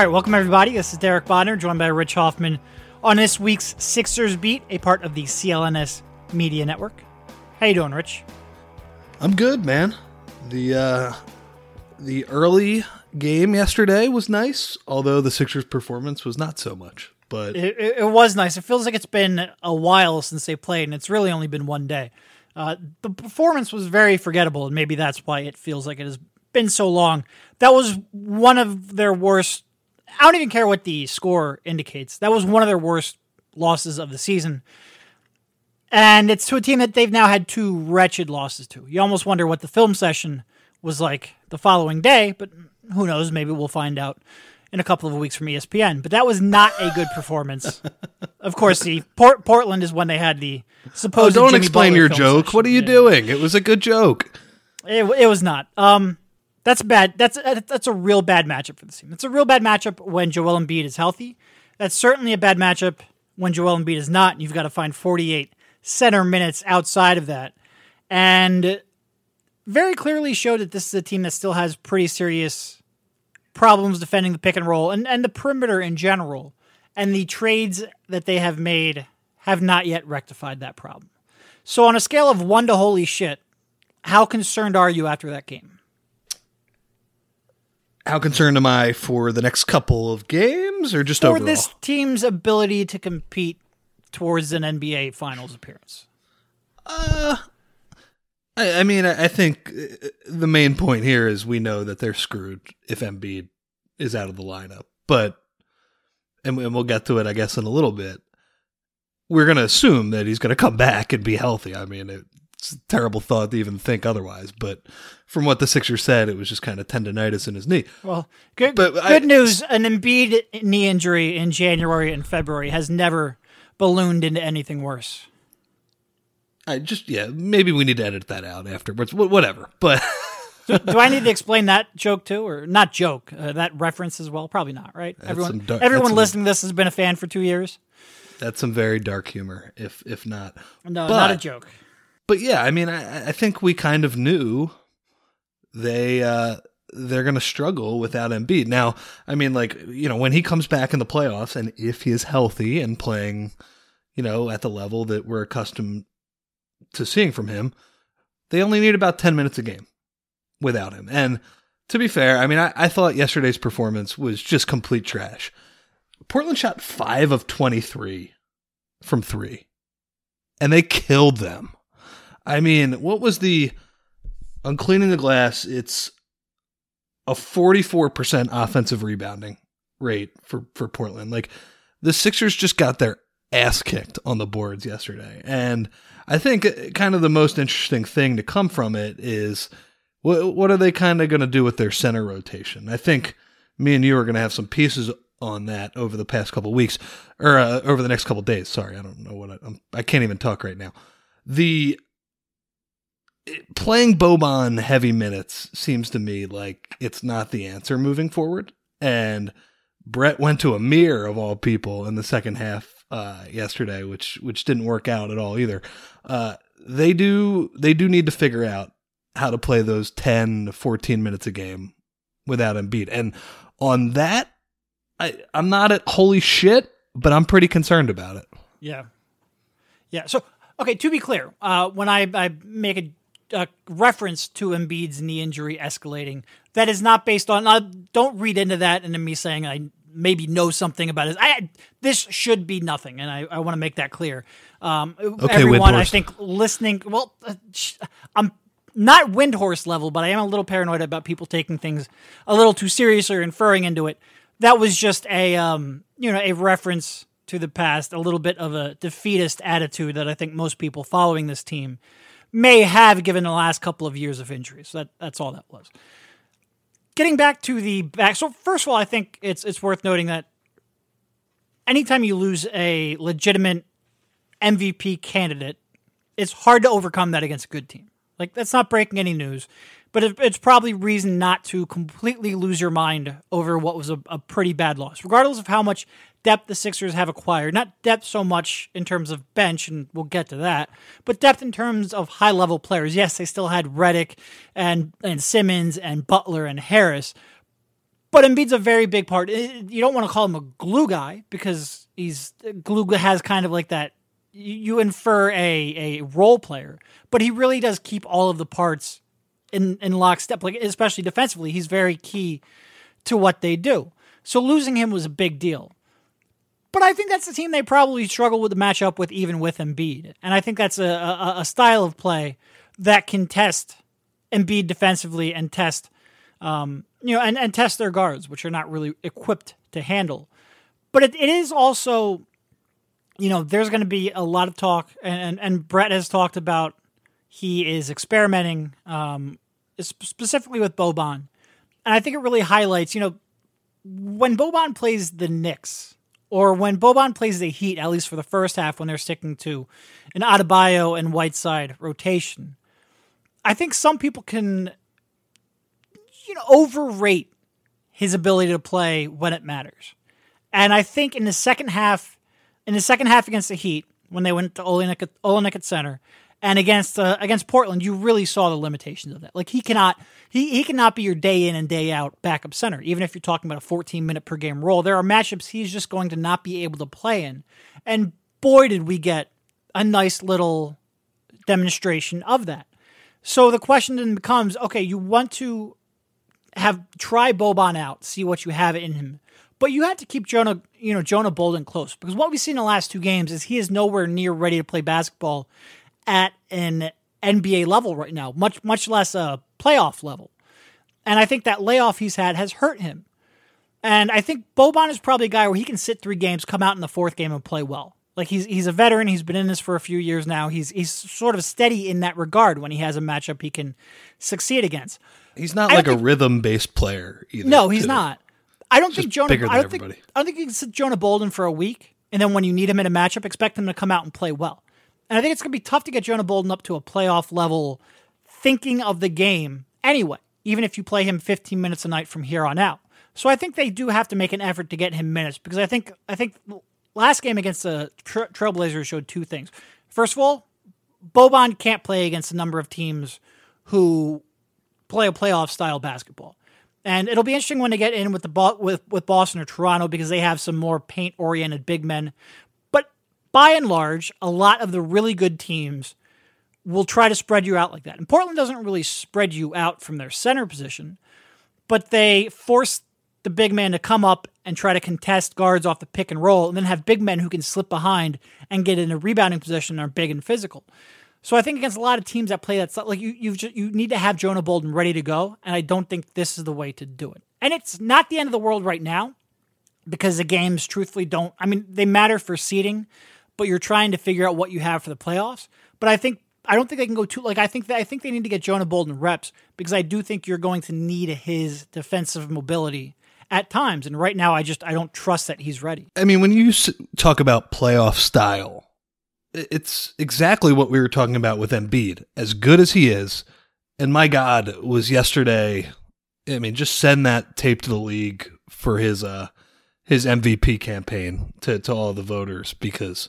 All right, welcome everybody. This is Derek Bodner, joined by Rich Hoffman on this week's Sixers Beat, a part of the CLNS Media Network. How you doing, Rich? I'm good, man. The uh the early game yesterday was nice, although the Sixers performance was not so much. But It, it, it was nice. It feels like it's been a while since they played, and it's really only been one day. Uh, the performance was very forgettable, and maybe that's why it feels like it has been so long. That was one of their worst. I don't even care what the score indicates. That was one of their worst losses of the season. And it's to a team that they've now had two wretched losses to. You almost wonder what the film session was like the following day, but who knows? Maybe we'll find out in a couple of weeks from ESPN. But that was not a good performance. of course, the Port- Portland is when they had the supposed. oh, don't Jimmy explain Butler your joke. session. What are you Yeah. doing? It was a good joke. It, it was not. Um, that's bad. That's uh, that's a real bad matchup for the team. It's a real bad matchup when Joel Embiid is healthy. That's certainly a bad matchup when Joel Embiid is not. You've got to find 48 center minutes outside of that, and very clearly showed that this is a team that still has pretty serious problems defending the pick and roll and, and the perimeter in general. And the trades that they have made have not yet rectified that problem. So on a scale of one to holy shit, how concerned are you after that game? How concerned am I for the next couple of games or just For overall? this team's ability to compete towards an NBA Finals appearance. I, I mean, I I think uh, the main point here is we know that they're screwed if Embiid is out of the lineup. But, and and we'll get to it, I guess, in a little bit. We're going to assume that he's going to come back and be healthy. I mean, it's a terrible thought to even think otherwise. But from what the Sixers said, it was just kind of tendonitis in his knee. Well, good, But I- good news. An Embiid knee injury in January and February has never ballooned into anything worse. I just, yeah, maybe we need to edit that out afterwards. Wh- Whatever. But. Do I need to explain that joke too, or not joke? Uh, that reference as well? Probably not, right? everyone, dark- everyone that's some- listening to this has been a fan for two years. That's some very dark humor, if if not. No, But- not a joke. But yeah, I mean, I, I think we kind of knew they uh, they're going to struggle without Embiid. Now, I mean, like you know, when he comes back in the playoffs, and if he is healthy and playing, you know, at the level that we're accustomed to seeing from him, they only need about ten minutes a game without him. And to be fair, I mean, I, I thought yesterday's performance was just complete trash. Portland shot five of twenty three from three, and they killed them. I mean, what was the on cleaning the glass? It's a 44% offensive rebounding rate for for Portland. Like the Sixers just got their ass kicked on the boards yesterday. And I think uh, kind of the most interesting thing to come from it is what what are they kind of going to do with their center rotation? I think me and you are going to have some pieces on that over the past couple weeks or uh, over the next couple days. Sorry, I don't know what I, I'm, I can't even talk right now. The playing Boban heavy minutes seems to me like it's not the answer moving forward. And Brett went to Amir of all people in the second half uh, yesterday, which which didn't work out at all either. Uh, they do they do need to figure out how to play those 10 to 14 minutes a game without Embiid. And on that, I, I'm not at holy shit, but I'm pretty concerned about it. Yeah. Yeah. So, okay, to be clear, uh, when I, I make a, a reference to Embiid's knee injury escalating, that is not based on, uh, don't read into that into me saying I maybe know something about it. I, this should be nothing, and I, I want to make that clear. Um, everyone, I think, listening, well, uh, sh- I'm not Windhorst level, but I am a little paranoid about people taking things a little too seriously or inferring into it. That was just a, um, you know, a reference to the past, a little bit of a defeatist attitude that I think most people following this team may have given the last couple of years of injuries. That that's all that was. Getting back to the back, so first of all, I think it's it's worth noting that anytime you lose a legitimate MVP candidate, it's hard to overcome that against a good team. Like that's not breaking any news, but it, it's probably reason not to completely lose your mind over what was a, a pretty bad loss, regardless of how much depth the Sixers have acquired. Not depth so much in terms of bench, and we'll get to that, but depth in terms of high level players. Yes, they still had Redick and and Simmons and Butler and Harris, But Embiid's a very big part. You don't want to call him a glue guy because he's glue has kind of like that. You you infer a a role player, but he really does keep all of the parts in in lockstep. Like especially defensively, he's very key to what they do. So losing him was a big deal. But I think that's the team they probably struggle with the matchup with, even with Embiid. And I think that's a, a, a style of play that can test Embiid defensively and test, um, you know, and, and test their guards, which are not really equipped to handle. But it, it is also, you know, there's going to be a lot of talk, and, and, and Brett has talked about he is experimenting, um, specifically with Boban. And I think it really highlights, you know, when Boban plays the Knicks, or when Boban plays the Heat, at least for the first half, when they're sticking to an Adebayo and Whiteside rotation, I think some people can, you know, overrate his ability to play when it matters. And I think in the second half, in the second half against the Heat, when they went to Olynyk at, Olynyk at center, and against uh, against Portland, you really saw the limitations of that. Like he cannot he he cannot be your day in and day out backup center. Even if you're talking about a 14 minute per game role, there are matchups he's just going to not be able to play in. And boy, did we get a nice little demonstration of that. So the question then becomes: Okay, you want to have try Boban out, see what you have in him. But you have to keep Jonah, you know, Jonah Bolden close because what we've seen in the last two games is he is nowhere near ready to play basketball at an NBA level right now, much much less a playoff level. And I think that layoff he's had has hurt him. And I think Boban is probably a guy where he can sit three games, come out in the fourth game, and play well. Like he's he's a veteran. He's been in this for a few years now. He's he's sort of steady in that regard when he has a matchup he can succeed against. He's not I like a think- rhythm based player either. No, he's too. not. I don't think Jonah. I don't think. I don't think you can sit Jonah Bolden for a week, and then when you need him in a matchup, expect him to come out and play well. And I think it's going to be tough to get Jonah Bolden up to a playoff level, thinking of the game anyway. Even if you play him 15 minutes a night from here on out. So I think they do have to make an effort to get him minutes because I think I think last game against the Tra- Trailblazers showed two things. First of all, Boban can't play against a number of teams who play a playoff style basketball. And it'll be interesting when they get in with the with with Boston or Toronto because they have some more paint oriented big men. By and large, a lot of the really good teams will try to spread you out like that. And Portland doesn't really spread you out from their center position, but they force the big man to come up and try to contest guards off the pick and roll, and then have big men who can slip behind and get in a rebounding position and are big and physical. So I think against a lot of teams that play that stuff, like you, you you need to have Jonah Bolden ready to go, and I don't think this is the way to do it. And it's not the end of the world right now, because the games truthfully don't. I mean, they matter for seeding, but you're trying to figure out what you have for the playoffs. But I think I don't think they can go too like I think that I think they need to get Jonah Bolden reps because I do think you're going to need his defensive mobility at times, and right now I just I don't trust that he's ready. I mean, when you talk about playoff style, it's exactly what we were talking about with Embiid. As good as he is, and my God, was yesterday. I mean, just send that tape to the league for his uh his MVP campaign to to all the voters because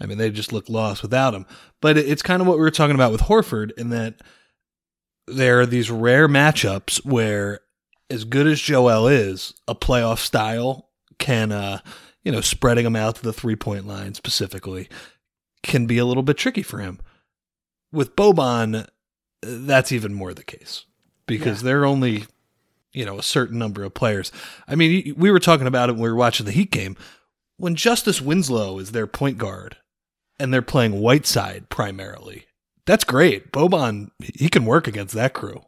I mean they just look lost without him. But it's kind of what we were talking about with Horford in that there are these rare matchups where as good as Joel is, a playoff style can, uh, you know, spreading him out to the three point line specifically can be a little bit tricky for him. With Boban, that's even more the case because Yeah. there are only, you know, a certain number of players. I mean, we were talking about it when we were watching the Heat game. When Justice Winslow is their point guard and they're playing Whiteside primarily, that's great. Boban, he can work against that crew.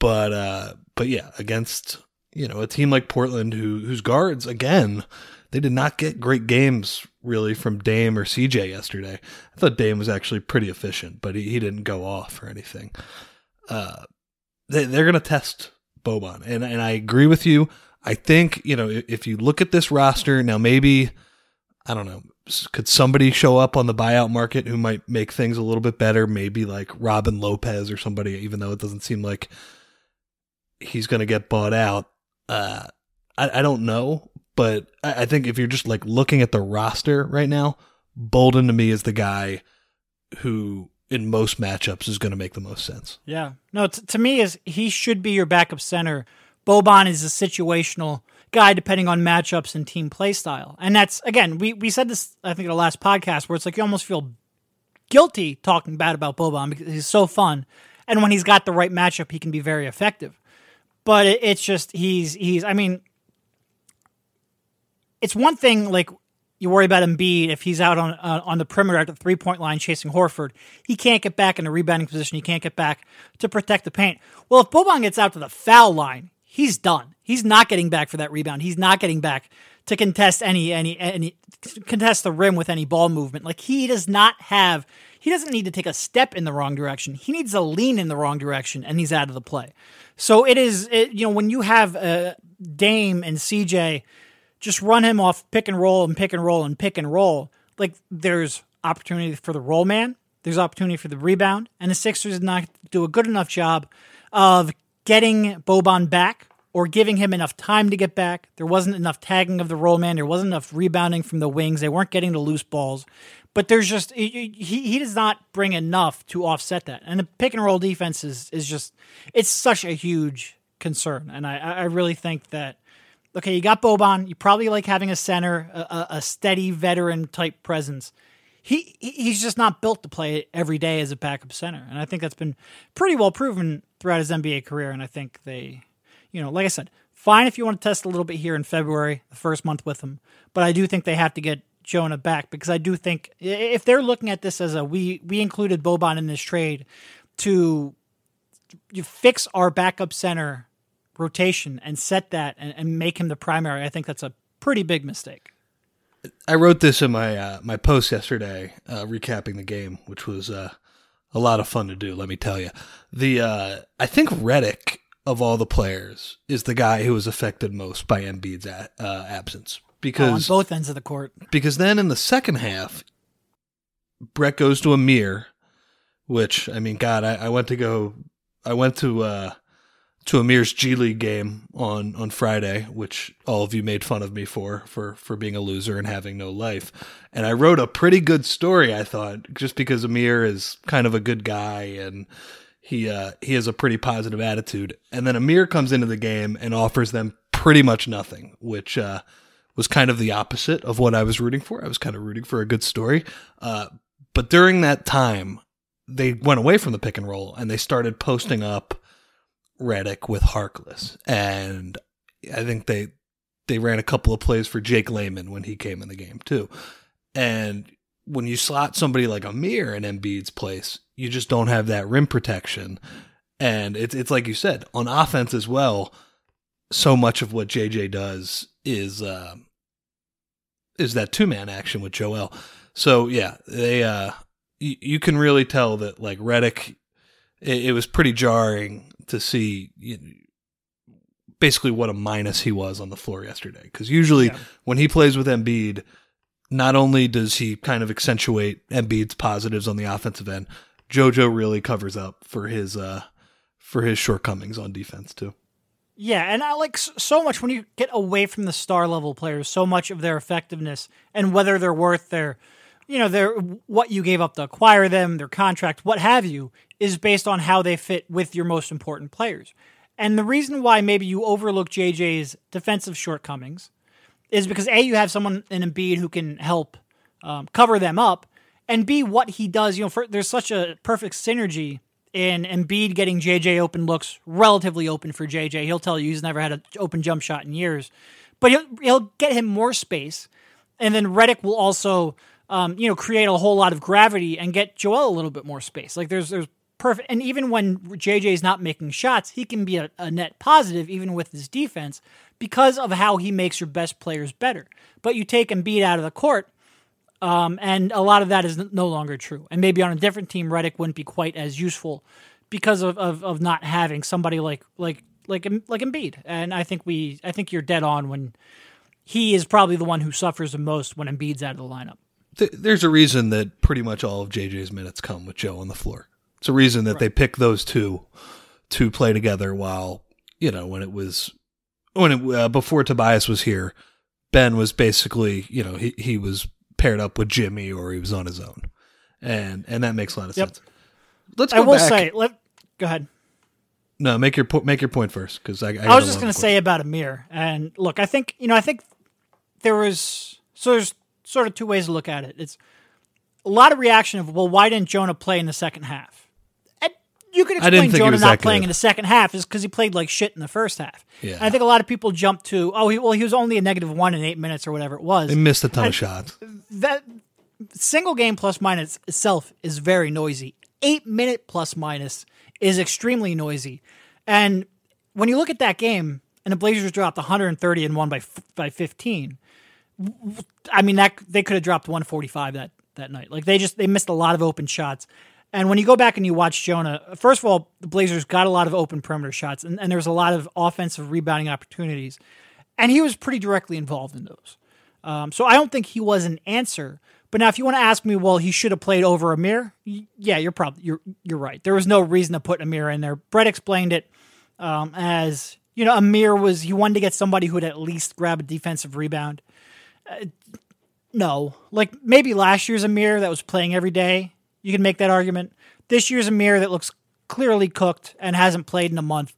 But uh but yeah against you know a team like portland who whose guards again they did not get great games really from dame or cj yesterday. I thought dame was actually pretty efficient but he, he didn't go off or anything. Uh they, they're gonna test boban and and i agree with you. I think you know if you look at this roster now maybe i don't know could somebody show up on the buyout market who might make things a little bit better maybe like robin lopez or somebody even though it doesn't seem like he's going to get bought out. Uh, I, I don't know, but I, I think if you're just like looking at the roster right now, Bolden to me is the guy who in most matchups is going to make the most sense. Yeah. No, t- to me is he should be your backup center Boban is a situational guy depending on matchups and team play style. And that's again, we we said this I think in the last podcast where it's like you almost feel guilty talking bad about Boban because he's so fun. And when he's got the right matchup, he can be very effective. But it, it's just he's he's I mean it's one thing like you worry about Embiid if he's out on uh, on the perimeter at the three point line chasing Horford. He can't get back in a rebounding position. He can't get back to protect the paint. Well, if Boban gets out to the foul line, he's done. He's not getting back for that rebound. He's not getting back to contest any any any contest the rim with any ball movement. Like he does not have. He doesn't need to take a step in the wrong direction. He needs to lean in the wrong direction, and he's out of the play. So it is. It, you know when you have uh, Dame and CJ just run him off pick and roll and pick and roll and pick and roll. Like there's opportunity for the roll man, there's opportunity for the rebound, and the Sixers did not do a good enough job of getting Boban back or giving him enough time to get back. There wasn't enough tagging of the roll man. There wasn't enough rebounding from the wings. They weren't getting the loose balls. But there's just he he does not bring enough to offset that. And the pick and roll defense is is just it's such a huge concern. And I I really think that okay, you got Boban. You probably like having a center, a, a steady veteran type presence. He he's just not built to play every day as a backup center, and I think that's been pretty well proven throughout his NBA career. And I think they, you know, like I said, fine if you want to test a little bit here in February, the first month with him, but I do think they have to get Jonah back because I do think if they're looking at this as a we we included Boban in this trade to you fix our backup center rotation and set that and, and make him the primary, I think that's a pretty big mistake. I wrote this in my uh, my post yesterday, uh, recapping the game, which was uh, a lot of fun to do. Let me tell you, the uh, I think Redick of all the players is the guy who was affected most by Embiid's a- uh, absence because oh, on both ends of the court. Because then in the second half, Brett goes to Amir, which I mean, God, I, I went to go, I went to uh, to Amir's G League game on on Friday, which all of you made fun of me for for for being a loser and having no life. And I wrote a pretty good story, I thought, just because Amir is kind of a good guy and he uh, he has a pretty positive attitude. And then Amir comes into the game and offers them pretty much nothing, which uh, was kind of the opposite of what I was rooting for. I was kind of rooting for a good story. Uh, but during that time, they went away from the pick and roll and they started posting up Redick with Harkless, and I think they they ran a couple of plays for Jake Layman when he came in the game too. And when you slot somebody like Amir in Embiid's place, you just don't have that rim protection. And it's it's like you said on offense as well. So much of what JJ does is uh, is that two man action with Joel. So yeah, they uh, y- you can really tell that like Redick, it, it was pretty jarring to see you know, basically what a minus he was on the floor yesterday. Because usually yeah. when he plays with Embiid, not only does he kind of accentuate Embiid's positives on the offensive end, JoJo really covers up for his uh for his shortcomings on defense too. Yeah, and I like so much when you get away from the star level players, so much of their effectiveness and whether they're worth their you know, their what you gave up to acquire them, their contract, what have you, is based on how they fit with your most important players. And the reason why maybe you overlook JJ's defensive shortcomings is because A, you have someone in Embiid who can help um, cover them up, and B, what he does, you know, for, there's such a perfect synergy in Embiid getting JJ open looks relatively open for JJ. He'll tell you he's never had an open jump shot in years, but he'll, he'll get him more space. And then Redick will also, um, you know, create a whole lot of gravity and get Joel a little bit more space. Like there's there's perfect. And even when JJ is not making shots, he can be a, a, net positive even with his defense because of how he makes your best players better. But you take Embiid out of the court, um, and a lot of that is no longer true. And maybe on a different team, Redick wouldn't be quite as useful because of, of, of not having somebody like like like like Embiid. And I think we I think you're dead on when he is probably the one who suffers the most when Embiid's out of the lineup. There's a reason that pretty much all of JJ's minutes come with Joe on the floor. It's a reason that right. they picked those two to play together while, you know, when it was, when it, uh, before Tobias was here, Ben was basically, you know, he, he was paired up with Jimmy or he was on his own. And, and that makes a lot of yep. sense. Let's I will back. say, let, go ahead. No, make your make your point first because I, I, I was just going to say about Amir, and look, I think you know, I think there was so there's sort of two ways to look at it. It's a lot of reaction of well, why didn't Jonah play in the second half? And you can explain Jonah not playing good. in the second half is because he played like shit in the first half. Yeah. And I think a lot of people jumped to oh, he, well, he was only a negative one in eight minutes or whatever it was. they missed a ton of shots. that single game plus minus itself is very noisy. Eight minute plus minus is extremely noisy. And when you look at that game, and the Blazers dropped 130 and won by by 15. I mean that they could have dropped 145 that that night. Like they just they missed a lot of open shots. And when you go back and you watch Jonah, first of all, the Blazers got a lot of open perimeter shots, and, and there was a lot of offensive rebounding opportunities, and he was pretty directly involved in those. Um, so I don't think he was an answer. But now, if you want to ask me, well, he should have played over Amir. Yeah, you're probably you're you're right. There was no reason to put Amir in there. Brett explained it um, as you know, Amir was he wanted to get somebody who would at least grab a defensive rebound. Uh, no, like maybe last year's Amir that was playing every day. You can make that argument. This year's Amir that looks clearly cooked and hasn't played in a month.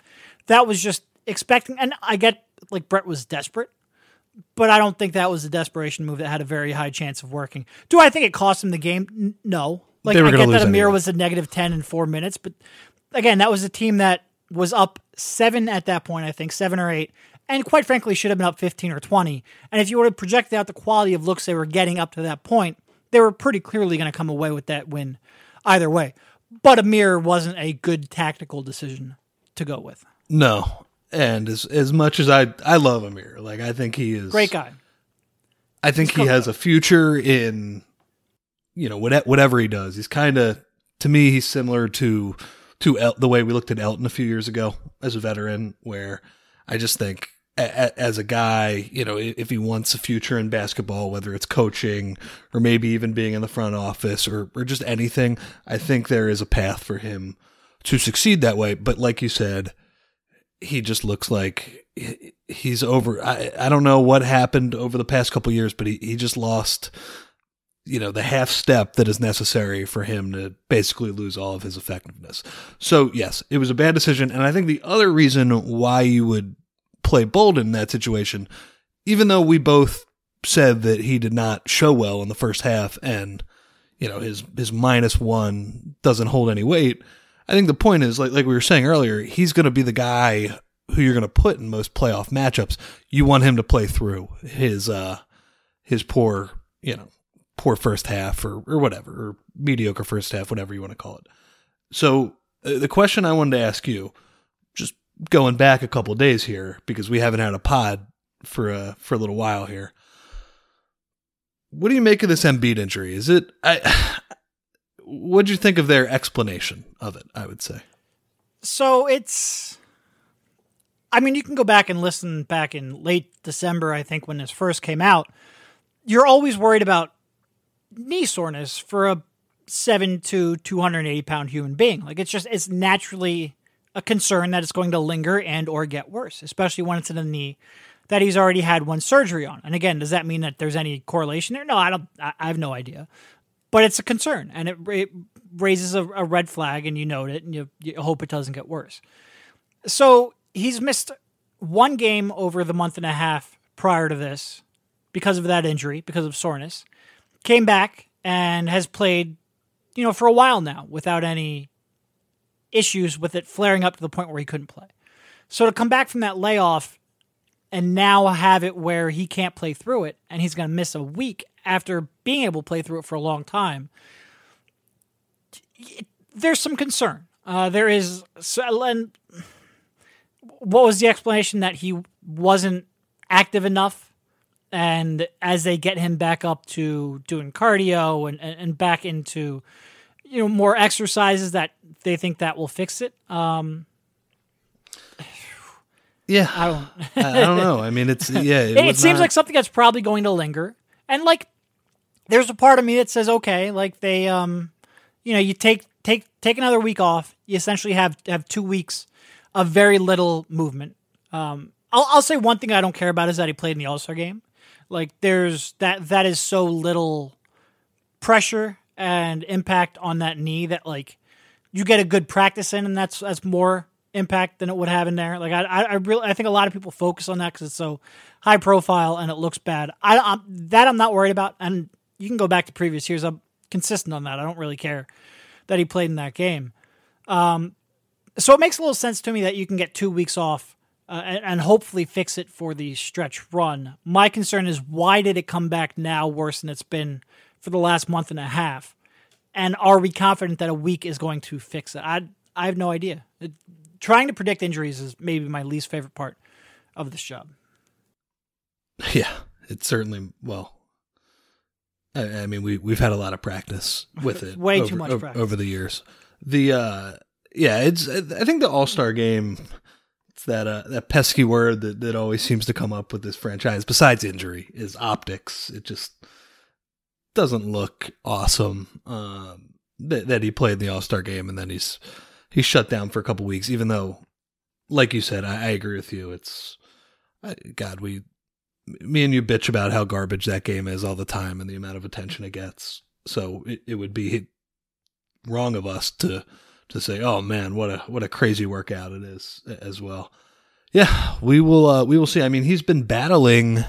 That was just expecting, and I get like Brett was desperate but I don't think that was a desperation move that had a very high chance of working. Do I think it cost him the game? N- no. Like I get that Amir anyway. was a negative ten in four minutes, but again, that was a team that was up seven at that point, I think seven or eight, and quite frankly, should have been up fifteen or twenty. And if you were to project out the quality of looks they were getting up to that point, they were pretty clearly going to come away with that win, either way. But Amir wasn't a good tactical decision to go with. No, and as as much as I I love Amir, like I think he is Great guy. I think he has a future in, you know, whatever, whatever he does. He's kind of, to me, he's similar to to El- the way we looked at Elton a few years ago as a veteran, where I just think a, a, as a guy, you know, if he wants a future in basketball, whether it's coaching or maybe even being in the front office or or just anything, I think there is a path for him to succeed that way. But like you said, he just looks like he's over. I, I don't know what happened over the past couple years, but he, he just lost, you know, the half step that is necessary for him to basically lose all of his effectiveness. So, yes, it was a bad decision. And I think the other reason why you would play Bolden that situation, even though we both said that he did not show well in the first half and, you know, his, his minus one doesn't hold any weight. I think the point is, like like we were saying earlier, he's going to be the guy who you're going to put in most playoff matchups. You want him to play through his uh his poor, you know, poor first half or or whatever, or mediocre first half, whatever you want to call it. So uh, the question I wanted to ask you, going back a couple days here because we haven't had a pod for a for a little while here. What do you make of this Embiid injury? Is it I? What'd you think of their explanation of it? I would say. So it's. I mean, you can go back and listen back in late December, I think, when this first came out. You're always worried about knee soreness for a seven to 280 pound human being. Like, it's just, it's naturally a concern that it's going to linger and or get worse, especially when it's in a knee that he's already had one surgery on. And again, does that mean that there's any correlation there? No, I don't, I have no idea but it's a concern and it, it raises a, a red flag and you note it and you, you hope it doesn't get worse so he's missed one game over the month and a half prior to this because of that injury because of soreness came back and has played you know for a while now without any issues with it flaring up to the point where he couldn't play. So to come back from that layoff and now have it where he can't play through it and he's going to miss a week after being able to play through it for a long time there's some concern. Uh, there is and what was the explanation? That he wasn't active enough and as they get him back up to doing cardio and, and back into you know more exercises that they think that will fix it. Um Yeah, i don't I, don't know. I mean, it's yeah. It, it, seems not- like something that's probably going to linger. And like there's a part of me that says okay like they um you know you take take take another week off. You essentially have have two weeks of very little movement. Um i'll, I'll say one thing i don't care about is that he played in the all-star game. Like there's that that is so little pressure and impact on that knee that like you get a good practice in and that's that's more impact than it would have in there. Like I, I, I really, I think a lot of people focus on that because it's so high profile and it looks bad. I, I'm, that I'm not worried about, and you can go back to previous years. I'm consistent on that. I don't really care that he played in that game. Um, so it makes a little sense to me that you can get two weeks off uh, and, and hopefully fix it for the stretch run. My concern is why did it come back now worse than it's been for the last month and a half? And are we confident that a week is going to fix it? I I have no idea. It, trying to predict injuries is maybe my least favorite part of this job. Yeah, it's certainly well. I, I mean, we we've had a lot of practice with it. Way over, too much over, practice. over the years. The uh, yeah, it's. I think the All Star game. It's that uh, that pesky word that that always seems to come up with this franchise. Besides injury, is optics. It just doesn't look awesome. Um, that that he played the All Star game and then he's he's shut down for a couple weeks. Even though, like you said, I, I agree with you. It's God, we me and you bitch about how garbage that game is all the time and the amount of attention it gets. So it, it would be wrong of us to to say, "Oh man, what a what a crazy workout it is" as well. Yeah, we will uh, we will see. I mean, he's been battling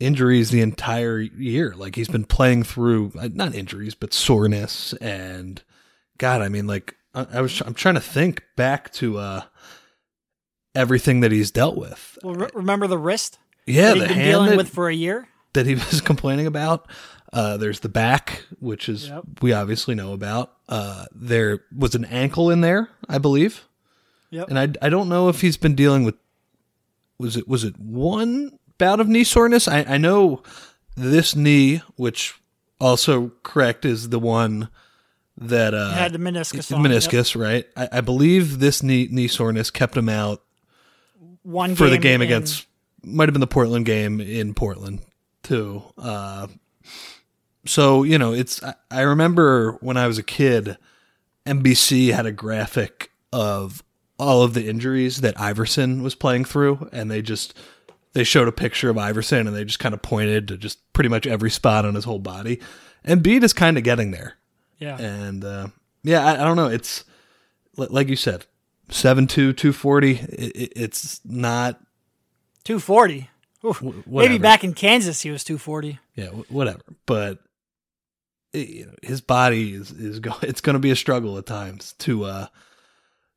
injuries the entire year. Like he's been playing through uh, not injuries, but soreness and God, I mean, like I, I was I'm trying to think back to uh everything that he's dealt with. Well, re- remember the wrist Yeah, the been hand dealing that, with for a year? that he was complaining about. Uh, there's the back, which is Yep. we obviously know about. Uh, there was an ankle in there, I believe, Yep. and I I don't know if he's been dealing with was it was it one bout of knee soreness. I I know this knee, which also correct is the one that uh had the meniscus on. Yep. meniscus, right? I, I believe this knee knee soreness kept him out One for the game in- against might have been the Portland game in Portland too. Uh, so you know, it's I, I remember when I was a kid, NBC had a graphic of all of the injuries that Iverson was playing through, and they just they showed a picture of Iverson and they just kind of pointed to just pretty much every spot on his whole body. And Embiid is kind of getting there. Yeah. And uh, yeah, I, I don't know. It's like you said, 7'2", 240. It, it, it's not 240. Oof. whatever. Maybe back in Kansas he was 240. yeah, wh- whatever. But it, you know, his body is is go- it's going to be a struggle at times to uh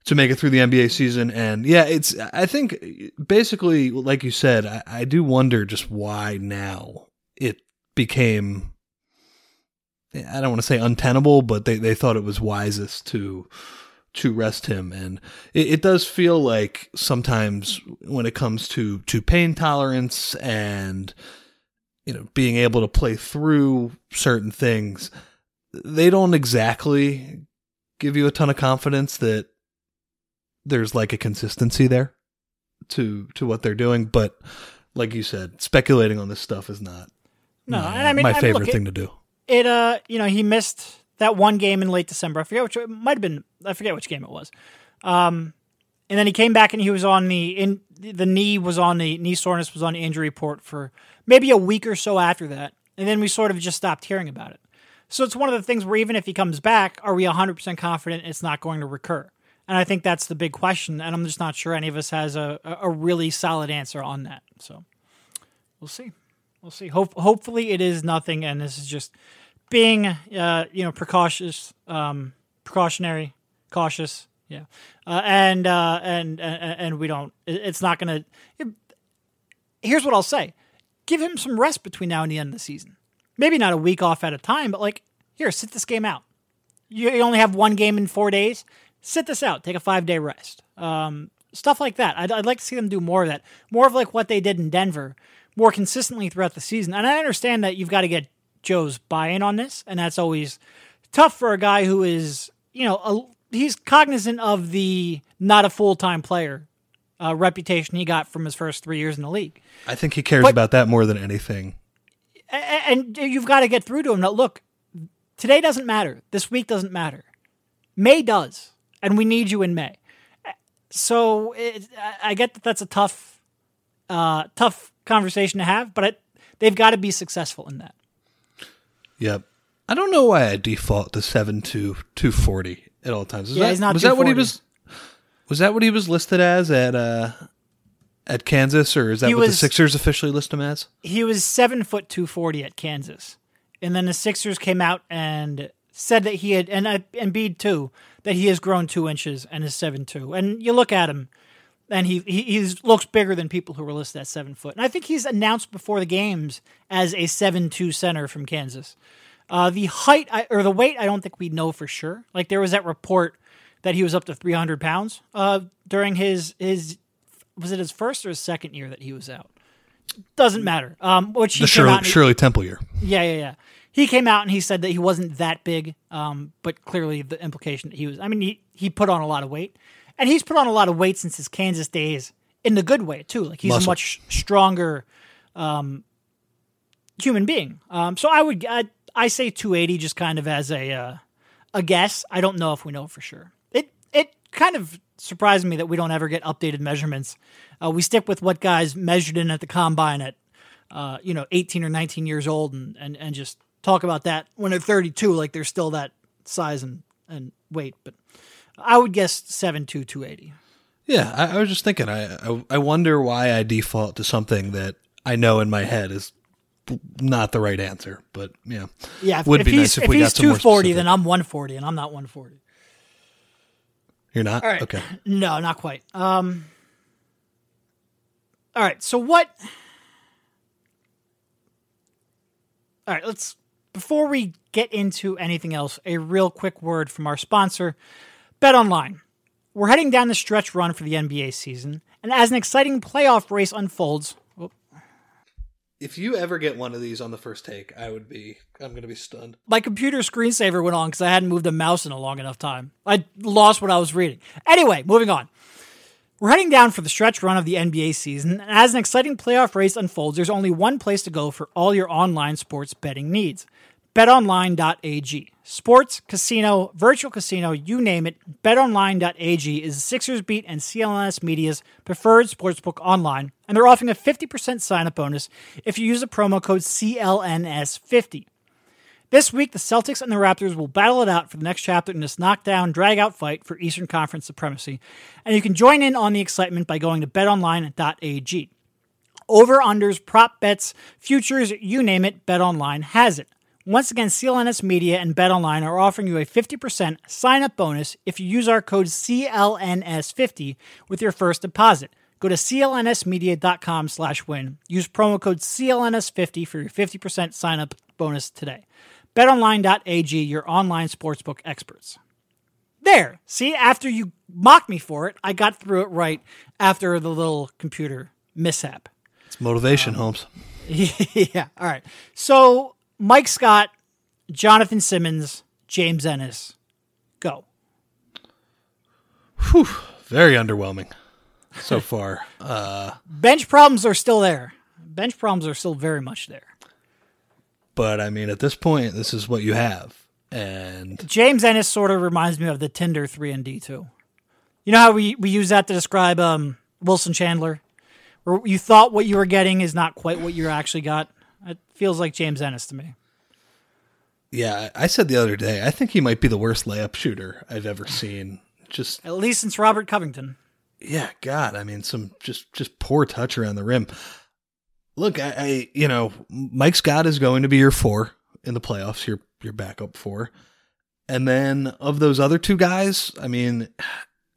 to make it through the NBA season. And yeah, it's I think basically like you said, I, I do wonder just why now it became. I don't want to say untenable, but they, they thought it was wisest to to rest him, and it, it does feel like sometimes when it comes to to pain tolerance and you know being able to play through certain things, they don't exactly give you a ton of confidence that there's like a consistency there to to what they're doing. But like you said, speculating on this stuff is not No, my, and I mean, my I mean, favorite look, it- thing to do. It uh, you know, he missed that one game in late December. I forget which it might have been. I forget which game it was. Um, and then he came back and he was on the in the knee was on the knee soreness was on the injury report for maybe a week or so after that, and then we sort of just stopped hearing about it. So it's one of the things where even if he comes back, are we 100% confident it's not going to recur? And I think that's the big question, and I'm just not sure any of us has a, a really solid answer on that. So we'll see. We'll see. Hope, hopefully, it is nothing, and this is just being, uh, you know, precautious, um, precautionary, cautious. Yeah, uh, and, uh, and and and we don't. It's not going to. Here's what I'll say: give him some rest between now and the end of the season. Maybe not a week off at a time, but like, here, sit this game out. You only have one game in four days. Sit this out. Take a five day rest. Um, stuff like that. I'd, I'd like to see them do more of that. More of like what they did in Denver, more consistently throughout the season. And I understand that you've got to get Joe's buy in on this, and that's always tough for a guy who is, you know, a, he's cognizant of the not a full time player uh, reputation he got from his first three years in the league. I think he cares But- about that more than anything. A- a- and you've got to get through to him. Now, look, today doesn't matter. This week doesn't matter. May does, and we need you in May. So it, I- get that that's a tough, uh, tough conversation to have, but it, they've got to be successful in that. Yep. I don't know why I default to seven to two forty at all times. Is Yeah, that, he's not was that what he 240. was? Was that what he was listed as at uh at Kansas, or is that He what the Sixers officially list him as? He was seven foot two forty at Kansas, and then the Sixers came out and said that he had, and uh, Embiid too, that he has grown two inches and is seven two. And you look at him, and he he he's, looks bigger than people who were listed at seven foot. And I think he's announced before the games as a seven two center from Kansas. Uh, the height I, or the weight, I don't think we know for sure. Like there was that report that he was up to 300 pounds uh, during his his was it his first or his second year that he was out. Doesn't matter. Um, which he The Shirley, Shirley Temple year. yeah, yeah, yeah. He came out and he said that he wasn't that big, um, but clearly the implication that he was. I mean, he he put on a lot of weight, and he's put on a lot of weight since his Kansas days in the good way too. Like he's a much stronger um, human being. Um, so I would I, I say 280 just kind of as a uh, a guess. I don't know if we know for sure. It it kind of surprised me that we don't ever get updated measurements. Uh, we stick with what guys measured in at the combine at uh, you know 18 or 19 years old and, and and just talk about that when they're 32 like they're still that size and and weight. But I would guess 7'2", 280. Yeah, I, I was just thinking. I, I I wonder why I default to something that I know in my head is not the right answer. But yeah, Yeah, if, Would if be nice if if we got he's more 240, then I'm 140, and I'm not 140. you're not All right. okay. No, not quite. Um. All right. So what? All right. Let's before we get into anything else, a real quick word from our sponsor, Bet Online. We're heading down the stretch run for the NBA season, and as an exciting playoff race unfolds, If you ever get one of these on the first take, I would be. I'm going to be stunned. my computer screensaver went on because I hadn't moved a mouse in a long enough time. I lost what I was reading. Anyway, moving on. We're heading down for the stretch run of the NBA season, and as an exciting playoff race unfolds, there's only one place to go for all your online sports betting needs betonline.ag. Sports, casino, virtual casino, you name it, betonline.ag is Sixers Beat and CLNS Media's preferred sportsbook online, and they're offering a 50% sign up bonus if you use the promo code CLNS50. This week, the Celtics and the Raptors will battle it out for the next chapter in this knockdown, drag-out fight for Eastern Conference supremacy, and you can join in on the excitement by going to betonline.ag. Over unders, prop bets, futures, you name it, BetOnline has it. Once again, CLNS Media and BetOnline are offering you a 50% sign-up bonus if you use our code CLNS50 with your first deposit. Go to clnsmedia.com slash win. Use promo code CLNS50 for your 50% sign-up bonus today. BetOnline.ag, your online sportsbook experts. There. See, after you mocked me for it, I got through it right after the little computer mishap. It's motivation, um, Holmes. yeah. All right. So Mike Scott, Jonathan Simmons, James Ennis, go. Whew, very underwhelming so far. Uh, Bench problems are still there. Bench problems are still very much there. but I mean, at this point, this is what you have, and James Ennis sort of reminds me of the Tinder three and D two. You know how we, we use that to describe um, Wilson Chandler, where you thought what you were getting is not quite what you actually got. It feels like James Ennis to me. yeah, I said the other day, I think he might be the worst layup shooter I've ever seen. Just At least since Robert Covington. yeah, God, I mean, some just just poor touch around the rim. Look, I, I you know, Mike Scott is going to be your four in the playoffs. Your your backup four, and then of those other two guys, I mean,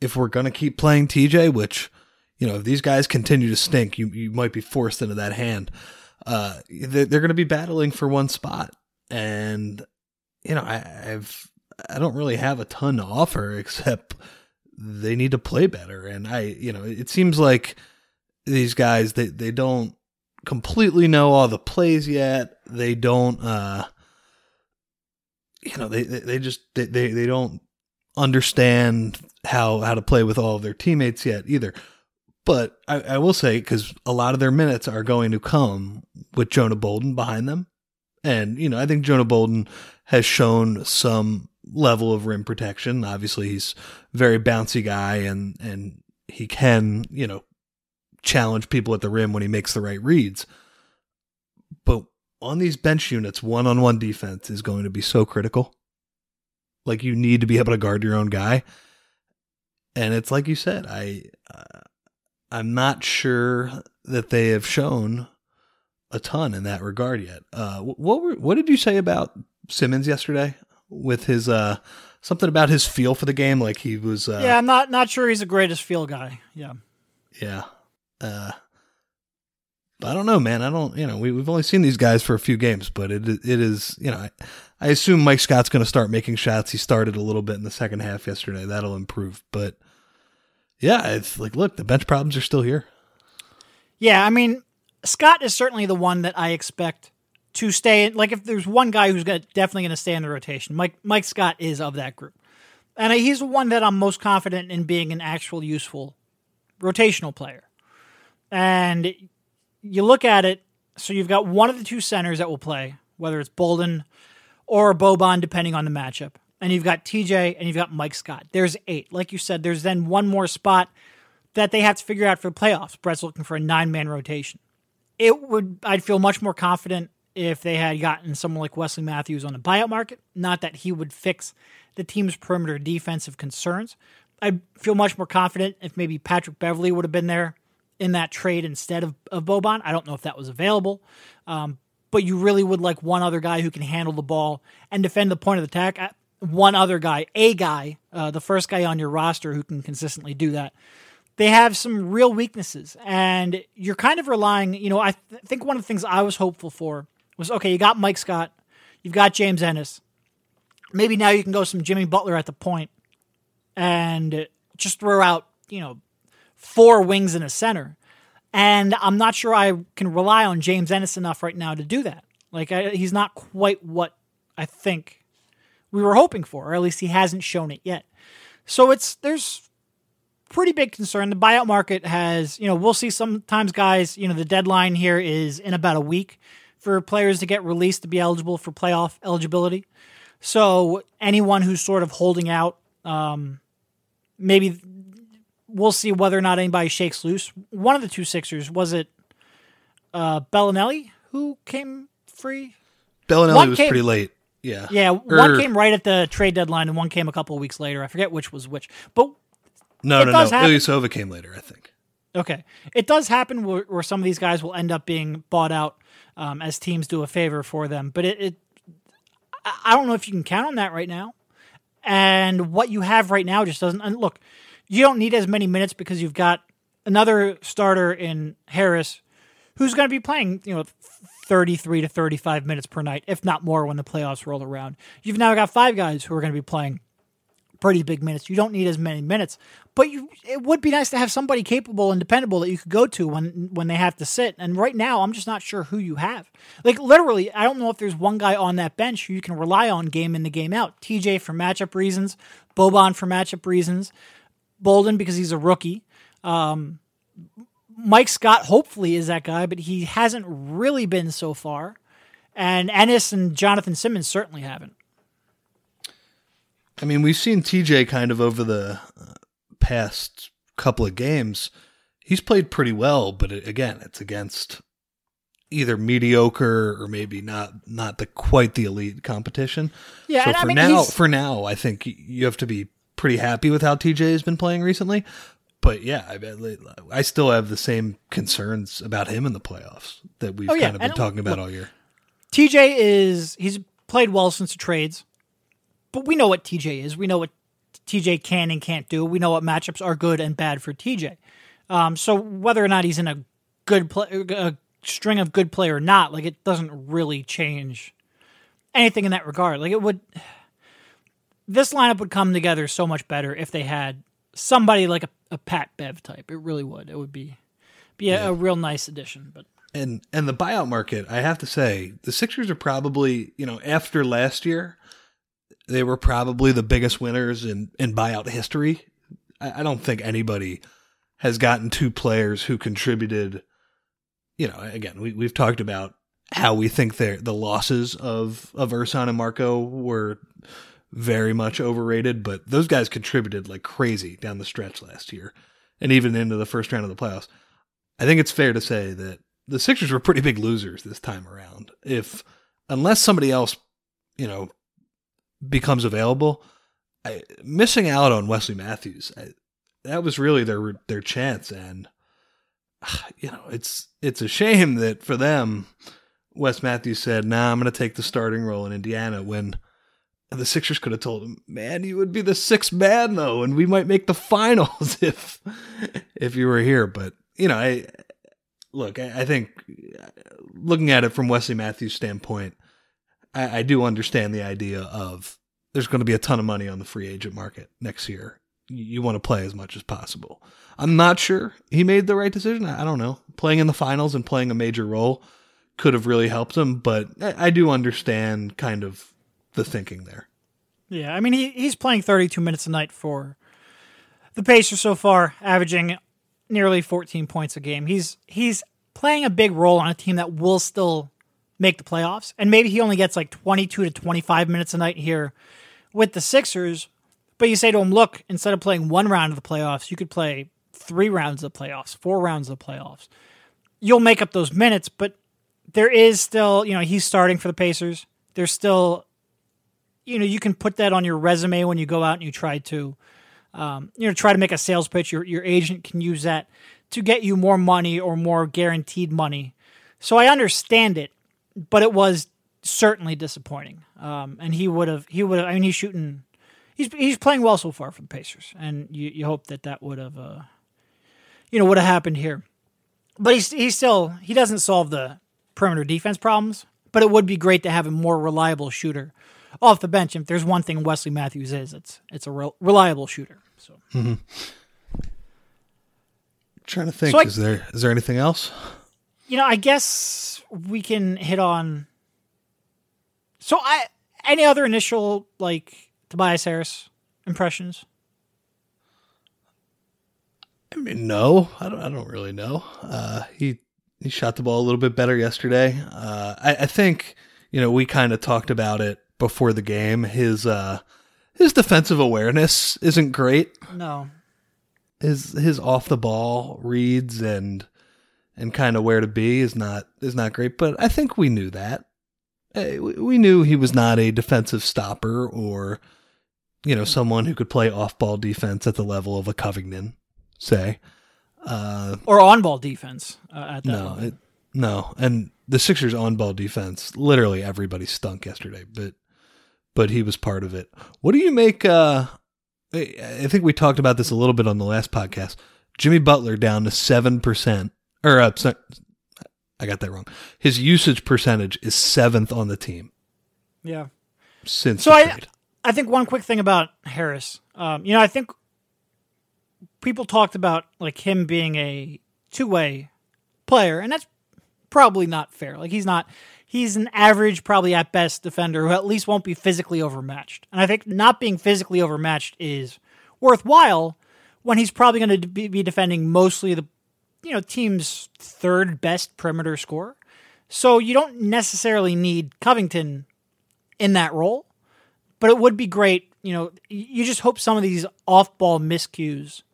if we're gonna keep playing TJ, which you know, if these guys continue to stink, you you might be forced into that hand. Uh, they're, going to be battling for one spot, and you know, I, I've I don't really have a ton to offer except they need to play better. And I, you know, it seems like these guys they they don't completely know all the plays yet. They don't, uh, you know, they they, they just they, they they don't understand how how to play with all of their teammates yet either. But I, I will say because a lot of their minutes are going to come with Jonah Bolden behind them, and you know I think Jonah Bolden has shown some level of rim protection. Obviously, he's a very bouncy guy, and and he can you know challenge people at the rim when he makes the right reads. But on these bench units, one on one defense is going to be so critical. Like you need to be able to guard your own guy. and it's like you said, I I'm not sure that they have shown a ton in that regard yet. Uh, what were, what did you say about Simmons yesterday with his uh, something about his feel for the game? Like he was. Uh, yeah, I'm not not sure he's the greatest feel guy. Yeah. Yeah. Uh, but I don't know, man. I don't. You know, we we've only seen these guys for a few games, but it it is. You know, I, I assume Mike Scott's going to start making shots. He started a little bit in the second half yesterday. That'll improve, but. Yeah, it's like, look, the bench problems are still here. Yeah, I mean, Scott is certainly the one that I expect to stay. Like, if there's one guy who's definitely going to stay in the rotation, Mike Mike Scott is of that group, and he's the one that I'm most confident in being an actual useful rotational player. And you look at it, so you've got one of the two centers that will play, whether it's Bolden or Boban, depending on the matchup and you've got TJ and you've got Mike Scott. There's eight. Like you said, there's then one more spot that they have to figure out for the playoffs. Brett's looking for a nine man rotation. It would I'd feel much more confident if they had gotten someone like Wesley Matthews on the buyout market. Not that he would fix the team's perimeter defensive concerns. I'd feel much more confident if maybe Patrick Beverley would have been there in that trade instead of, of Boban. I don't know if that was available. Um, but you really would like one other guy who can handle the ball and defend the point of attack one other guy, a guy, uh, the first guy on your roster who can consistently do that. They have some real weaknesses, and you're kind of relying. You know, I th- think one of the things I was hopeful for was okay. You got Mike Scott, you've got James Ennis. Maybe now you can go some Jimmy Butler at the point, and just throw out you know four wings and a center. And I'm not sure I can rely on James Ennis enough right now to do that. Like I, he's not quite what I think we were hoping for, or at least he hasn't shown it yet. So it's there's pretty big concern. The buyout market has, you know, we'll see sometimes guys, you know, the deadline here is in about a week for players to get released to be eligible for playoff eligibility. So anyone who's sort of holding out, um, maybe we'll see whether or not anybody shakes loose. One of the two Sixers was it uh, Belinelli who came free. Belinelli was came, pretty late. Yeah. Yeah. One came right at the trade deadline and one came a couple of weeks later. I forget which was which. But no, no, no. Ilyasova came later, I think. Okay. It does happen where, where, some of these guys will end up being bought out um, as teams do a favor for them. But it, it, I don't know if you can count on that right now. And what you have right now just doesn't. And look, you don't need as many minutes because you've got another starter in Harris who's going to be playing, you know, 33 to 35 minutes per night, if not more, when the playoffs roll around. You've now got five guys who are going to be playing pretty big minutes. You don't need as many minutes, but you, it would be nice to have somebody capable and dependable that you could go to when when they have to sit. And right now, I'm just not sure who you have. Like literally, I don't know if there's one guy on that bench who you can rely on game in the game out. TJ for matchup reasons, Boban for matchup reasons, Bolden because he's a rookie. Um, Mike Scott hopefully is that guy, but he hasn't really been so far. And Ennis and Jonathan Simmons certainly haven't. I mean, we've seen TJ kind of over the uh, past couple of games. He's played pretty well, but again, it's against either mediocre or maybe not not the quite the elite competition. Yeah, so for I mean, now, for now, I think you have to be pretty happy with how TJ has been playing recently but yeah, I, I still have the same concerns about him in the playoffs that we've oh, yeah. kind of been talking about look, all year. TJ is he's played well since the trades, but we know what TJ is. We know what TJ can and can't do. We know what matchups are good and bad for TJ. Um, so whether or not he's in a good play, a string of good play or not, like it doesn't really change anything in that regard. Like it would, this lineup would come together so much better if they had somebody like a, a Pat Bev type. It really would. It would be be a, yeah. a real nice addition. But and and the buyout market, I have to say, the Sixers are probably you know after last year, they were probably the biggest winners in in buyout history. I, I don't think anybody has gotten two players who contributed. You know, again, we we've talked about how we think the losses of of Ersan and Marco were very much overrated, but those guys contributed like crazy down the stretch last year and even into the first round of the playoffs. I think it's fair to say that the Sixers were pretty big losers this time around. If unless somebody else, you know, becomes available, I, missing out on Wesley Matthews, I, that was really their their chance, and you know it's it's a shame that for them, Wes Matthews said, "Nah, I'm going to take the starting role in Indiana." When the Sixers could have told him, "Man, you would be the sixth man though, and we might make the finals if if you were here." But you know, I look, I, I think looking at it from Wesley Matthews' standpoint, I, I do understand the idea of there's going to be a ton of money on the free agent market next year. You, want to play as much as possible. I'm not sure he made the right decision. I, don't know. Playing in the finals and playing a major role could have really helped him, but I do understand kind of the thinking there. Yeah, I mean he he's playing 32 minutes a night for the Pacers so far, averaging nearly 14 points a game. He's he's playing a big role on a team that will still make the playoffs, and maybe he only gets like 22 to 25 minutes a night here with the Sixers. But you say to him, look, instead of playing one round of the playoffs, you could play three rounds of the playoffs, four rounds of the playoffs. You'll make up those minutes, but there is still, you know, he's starting for the Pacers. There's still, you know, you can put that on your resume when you go out and you try to, um, you know, try to make a sales pitch. Your your agent can use that to get you more money or more guaranteed money. So I understand it, but it was certainly disappointing. Um, and he would have, he would have. I mean, he's shooting. He's he's playing well so far for the Pacers, and you, you hope that that would have, uh, you know, would have happened here. But he's he's still he doesn't solve the perimeter defense problems. But it would be great to have a more reliable shooter off the bench. If there's one thing Wesley Matthews is, it's it's a re- reliable shooter. So. Mm-hmm. Trying to think, So I- is there is there anything else? you know, I guess we can hit on. So, I any other initial like Tobias Harris impressions? I mean, no, I don't. I don't really know. Uh, he he shot the ball a little bit better yesterday. Uh, I, I think you know we kind of talked about it before the game. His uh, his defensive awareness isn't great. No, His his off the ball reads and and kind of where to be is not is not great. But I think we knew that. Eh, we knew he was not a defensive stopper or you know someone who could play off ball defense at the level of a Covington, say. Uh, or on ball defense uh, at that no, it, no, and the Sixers on ball defense, literally everybody stunk yesterday, but but he was part of it. What do you make? uh I think we talked about this a little bit on the last podcast. Jimmy Butler down to seven percent, or uh, I got that wrong. His usage percentage is seventh on the team yeah. since So I- trade. I think one quick thing about Harris. Um, you know, I think people talked about like him being a two way player, and that's probably not fair. Like he's not. He's an average, probably at best defender who at least won't be physically overmatched. And I think not being physically overmatched is worthwhile when he's probably going to be defending mostly the you know team's third best perimeter scorer. So you don't necessarily need Covington in that role but it would be great. You know, you just hope some of these off-ball miscues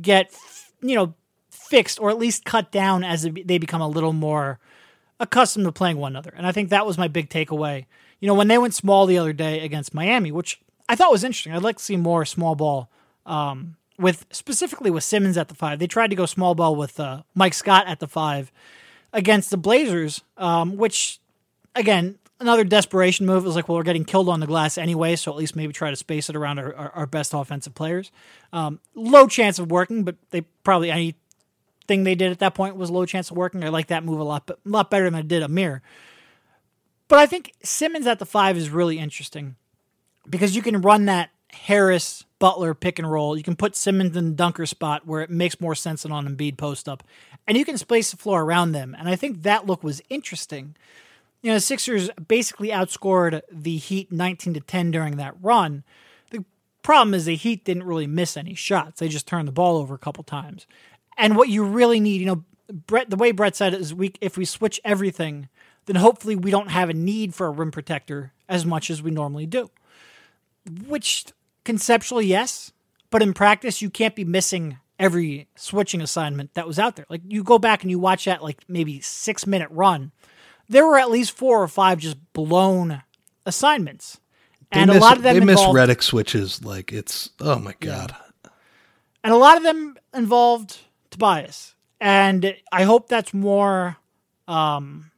get, you know, fixed or at least cut down as they become a little more accustomed to playing one another. And I think that was my big takeaway. You know, when they went small the other day against Miami, which I thought was interesting. I'd like to see more small ball um, with specifically with Simmons at the five. They tried to go small ball with uh, Mike Scott at the five against the Blazers, um, which again another desperation move. It was like, well, we're getting killed on the glass anyway, so at least maybe try to space it around our, our, our best offensive players. Um, low chance of working, but they probably anything they did at that point was low chance of working. I like that move a lot, but a lot better than I did Amir. But I think Simmons at the five is really interesting because you can run that Harris Butler pick and roll. You can put Simmons in the dunker spot where it makes more sense than on Embiid post up, and you can space the floor around them. And I think that look was interesting. You know, the Sixers basically outscored the Heat 19 to 10 during that run. The problem is the Heat didn't really miss any shots. They just turned the ball over a couple times. And what you really need, you know, Brett, the way Brett said it is we if we switch everything, then hopefully we don't have a need for a rim protector as much as we normally do. Which conceptually, yes, but in practice, you can't be missing every switching assignment that was out there. Like you go back and you watch that like maybe six minute run, there were at least four or five just blown assignments, They and miss, a lot of them they miss involved. Redick switches like it's oh my god. and a lot of them involved Tobias. And I hope that's more um,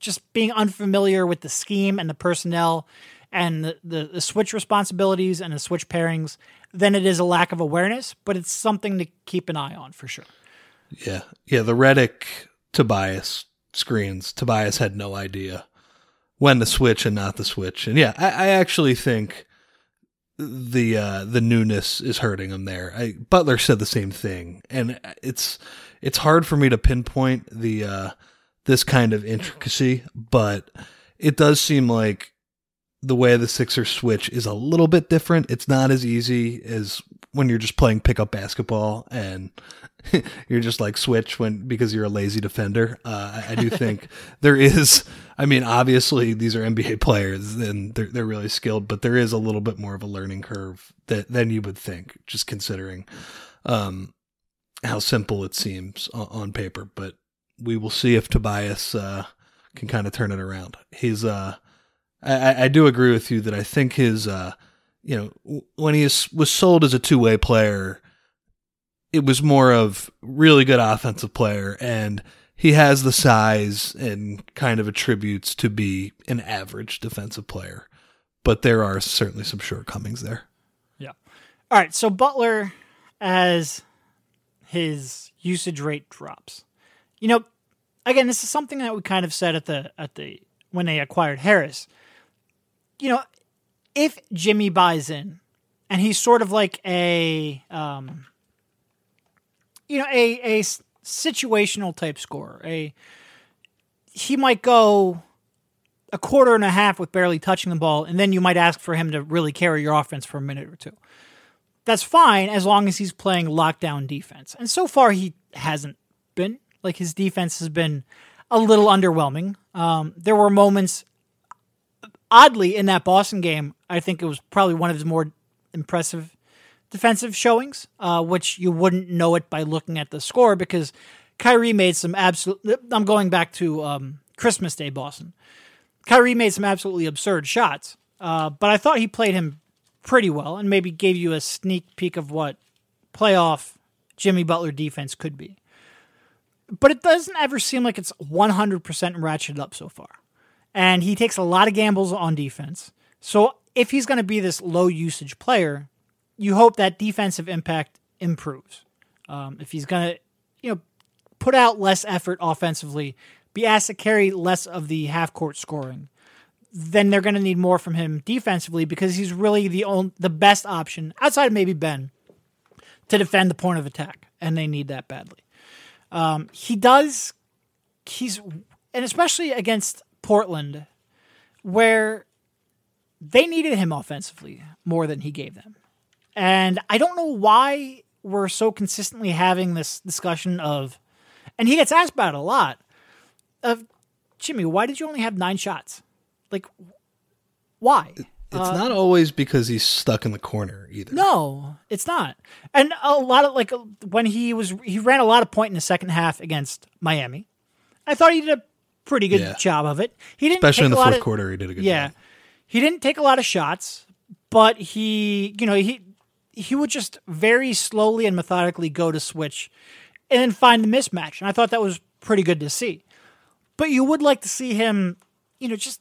just being unfamiliar with the scheme and the personnel and the, the, the switch responsibilities and the switch pairings than it is a lack of awareness, but it's something to keep an eye on for sure. Yeah. Yeah. The Redick Tobias screens, Tobias had no idea when to switch and not to switch. And yeah, I, I actually think the uh, the newness is hurting him there. I, Butler said the same thing, and it's it's hard for me to pinpoint the uh, this kind of intricacy, but it does seem like the way the Sixers switch is a little bit different. It's not as easy as when you're just playing pickup basketball and you're just like switch when because you're a lazy defender. Uh, I, I do think there is. I mean, obviously these are NBA players and they're they're really skilled, but there is a little bit more of a learning curve that than you would think, just considering um, how simple it seems on, on, paper. But we will see if Tobias uh, can kind of turn it around. He's uh, I, I do agree with you that I think his uh, you know, when he was sold as a two way player, it was more of really good offensive player, and he has the size and kind of attributes to be an average defensive player. But there are certainly some shortcomings there. Yeah. All right. So Butler, as his usage rate drops, you know, again, this is something that we kind of said at the at the when they acquired Harris. You know, if Jimmy buys in, and he's sort of like a, um, you know, a a situational type scorer, a he might go a quarter and a half with barely touching the ball, and then you might ask for him to really carry your offense for a minute or two. That's fine as long as he's playing lockdown defense. And so far, he hasn't been. Like his defense has been a little underwhelming. Um, there were moments oddly, in that Boston game, I think it was probably one of his more impressive defensive showings, uh, which you wouldn't know it by looking at the score because Kyrie made some absolute. I'm going back to um, Christmas Day, Boston. Kyrie made some absolutely absurd shots, uh, but I thought he played him pretty well and maybe gave you a sneak peek of what playoff Jimmy Butler defense could be. But it doesn't ever seem like it's 100% ratcheted up so far and he takes a lot of gambles on defense. So if he's going to be this low usage player, you hope that defensive impact improves. Um, if he's going to, you know, put out less effort offensively, be asked to carry less of the half court scoring, then they're going to need more from him defensively because he's really the only, the best option outside of maybe Ben to defend the point of attack, and they need that badly. Um, he does. He's and especially against Portland, where they needed him offensively more than he gave them. And I don't know why we're so consistently having this discussion of, and he gets asked about it a lot, of Jimmy, why did you only have nine shots? Like, why? It's uh, not always because he's stuck in the corner either. No, it's not. And a lot of like when he was he ran a lot of point in the second half against Miami. I thought he did a pretty good yeah. job of it. He didn't especially in the fourth of, quarter. He did a good yeah, job. He didn't take a lot of shots, but he you know he he would just very slowly and methodically go to switch and then find the mismatch, and I thought that was pretty good to see. But you would like to see him, you know, just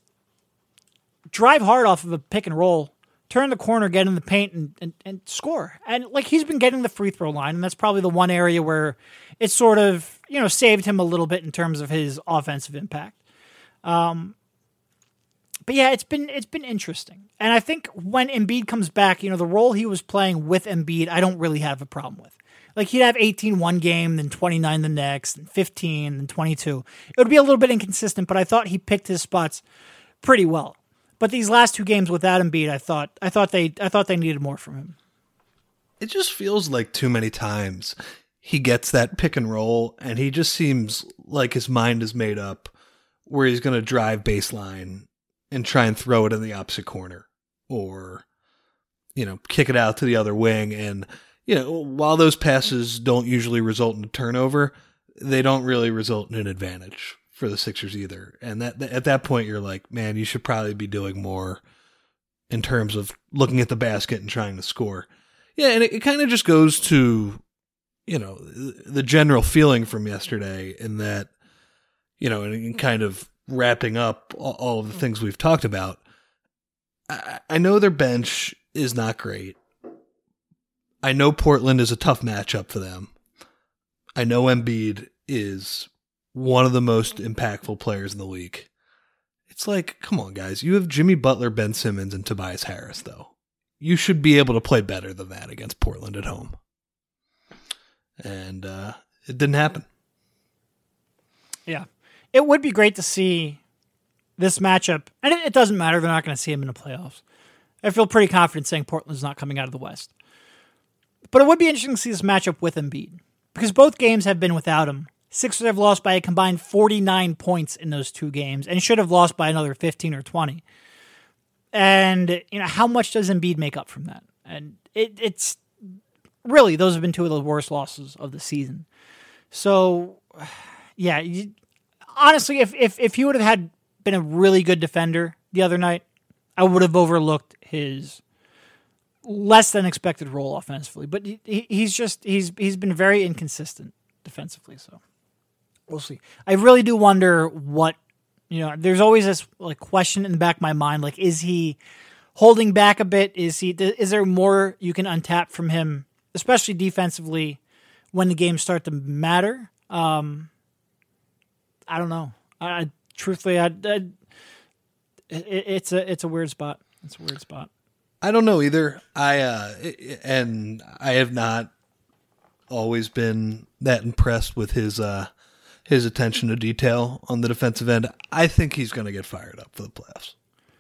drive hard off of a pick and roll turn the corner, get in the paint, and, and, and, score. And like he's been getting the free throw line, and that's probably the one area where it sort of you know saved him a little bit in terms of his offensive impact. Um, but yeah, it's been it's been interesting, and I think when Embiid comes back, you know, the role he was playing with Embiid, I don't really have a problem with. Like he'd have 18 one game, then 29 the next, and 15, and 22. It would be a little bit inconsistent, but I thought he picked his spots pretty well. But these last two games without Embiid, I thought I thought they I thought they needed more from him. It just feels like too many times he gets that pick and roll, and he just seems like his mind is made up where he's going to drive baseline and try and throw it in the opposite corner, or you know, kick it out to the other wing. And you know, while those passes don't usually result in a turnover, they don't really result in an advantage for the Sixers either. And that at that point, you're like, man, you should probably be doing more in terms of looking at the basket and trying to score. Yeah, and it, it kind of just goes to, you know, the general feeling from yesterday in that, you know, and kind of wrapping up all, the things we've talked about. I, I know their bench is not great. I know Portland is a tough matchup for them. I know Embiid is one of the most impactful players in the league. It's like, come on, guys. You have Jimmy Butler, Ben Simmons, and Tobias Harris, though. You should be able to play better than that against Portland at home. And uh, it didn't happen. Yeah. It would be great to see this matchup. And it, it doesn't matter. They're not going to see him in the playoffs. I feel pretty confident saying Portland's not coming out of the West. But it would be interesting to see this matchup with Embiid because both games have been without him. Sixers have lost by a combined 49 points in those two games and should have lost by another 15 or 20. And, you know, how much does Embiid make up from that? And it, it's really, those have been two of the worst losses of the season. So, yeah, you, honestly, if, if, if he would have had been a really good defender the other night, I would have overlooked his less than expected role offensively. But he, he's just he's he's been very inconsistent defensively. So we'll see. I really do wonder what you know. There's always this like question in the back of my mind, like is he holding back a bit? Is he is there more you can untap from him, especially defensively, when the games start to matter? Um, I don't know. I truthfully, I, I it, it's a it's a weird spot. It's a weird spot. I don't know either. I uh and I have not always been that impressed with his uh his attention to detail on the defensive end. I think he's going to get fired up for the playoffs.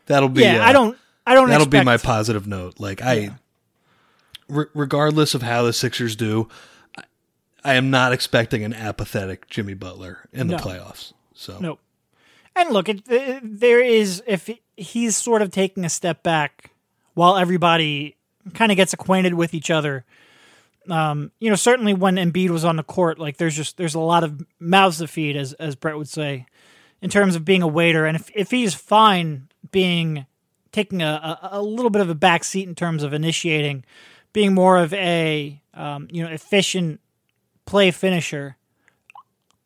That'll be Yeah, uh, I don't I don't That'll expect, be my positive note. Like I Yeah. re- regardless of how the Sixers do, I, am not expecting an apathetic Jimmy Butler in the No. playoffs. So No. And look, it, it, there is if he's sort of taking a step back while everybody kind of gets acquainted with each other. Um, you know, certainly when Embiid was on the court, like there's just there's a lot of mouths to feed, as as Brett would say, in terms of being a waiter. And if if he's fine being taking a, a, a little bit of a back seat in terms of initiating, being more of a um, you know efficient play finisher,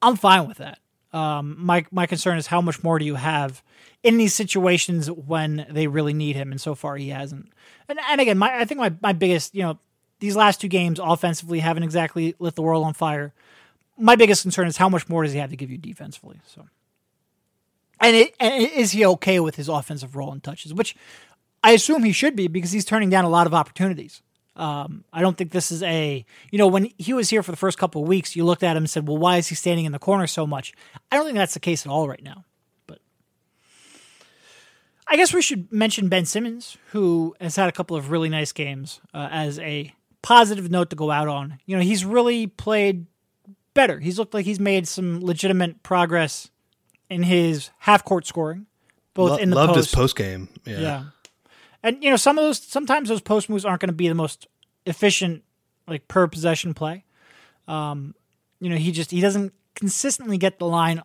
I'm fine with that. Um, my my concern is how much more do you have in these situations when they really need him, and so far he hasn't. And and again, my I think my my biggest you know these last two games offensively haven't exactly lit the world on fire. My biggest concern is how much more does he have to give you defensively? So, and, it, and is he okay with his offensive role and touches? Which I assume he should be because he's turning down a lot of opportunities. Um, I don't think this is a you know when he was here for the first couple of weeks, you looked at him and said, "Well, why is he standing in the corner so much?" I don't think that's the case at all right now. But I guess we should mention Ben Simmons, who has had a couple of really nice games uh, as a positive note to go out on. You know, he's really played better. He's looked like he's made some legitimate progress in his half court scoring, both lo- in the loved post. his post game. Yeah. Yeah. And you know, some of those sometimes those post moves aren't going to be the most efficient like per possession play. Um, you know, he just he doesn't consistently get the line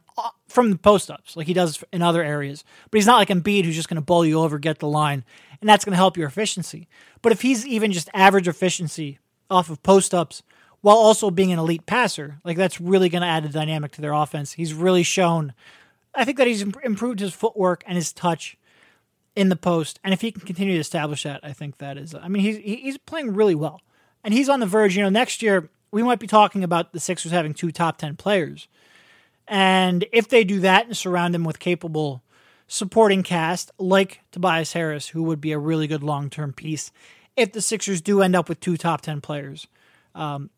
from the post ups like he does in other areas. But he's not like Embiid who's just going to bowl you over, get the line, and that's going to help your efficiency. But if he's even just average efficiency off of post ups while also being an elite passer, like that's really going to add a dynamic to their offense. He's really shown I think that he's improved his footwork and his touch in the post, and if he can continue to establish that, I think that is. I mean, he's he's playing really well, and he's on the verge. You know, next year we might be talking about the Sixers having two top ten players, and if they do that and surround him with capable supporting cast like Tobias Harris, who would be a really good long term piece, if the Sixers do end up with two top ten players, um,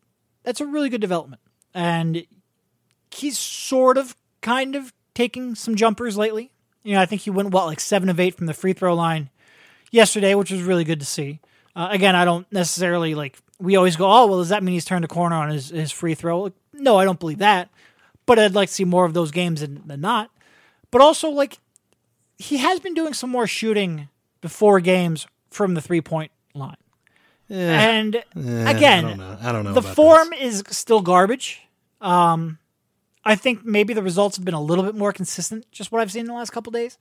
that's a really good development, and he's sort of kind of taking some jumpers lately. You know, I think he went what like seven of eight from the free throw line yesterday, which was really good to see. Uh, again, I don't necessarily like. We always go, oh well, does that mean he's turned a corner on his, his free throw? Like, no, I don't believe that. But I'd like to see more of those games than, than not. But also, like, he has been doing some more shooting before games from the three point line. Yeah. And Eh, again, I don't know. I don't know. the form this. is still garbage. Um, I think maybe the results have been a little bit more consistent, just what I've seen in the last couple days.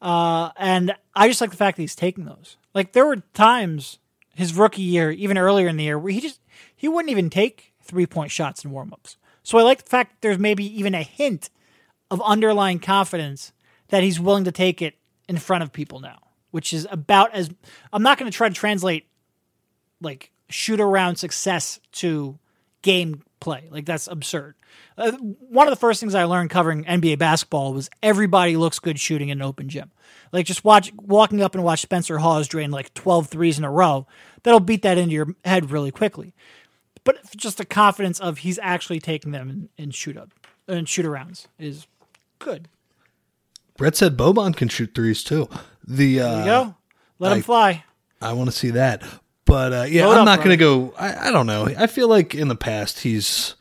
Uh, and I just like the fact that he's taking those. Like there were times his rookie year, even earlier in the year, where he just he wouldn't even take three point shots in warmups. So I like the fact that there's maybe even a hint of underlying confidence that he's willing to take it in front of people now, which is about as I'm not going to try to translate like shoot around success to game play. Like that's absurd. Uh, one of the first things I learned covering NBA basketball was everybody looks good shooting in an open gym. Like just watch walking up and watch Spencer Hawes drain like 12 threes in a row. That'll beat that into your head really quickly. But just the confidence of he's actually taking them in, in shoot up and shoot arounds is good. Brett said Boban can shoot threes too. The uh, There you go. Let him fly. I want to see that. But uh, yeah, Load I'm up, not going to go. I, I don't know. I feel like in the past he's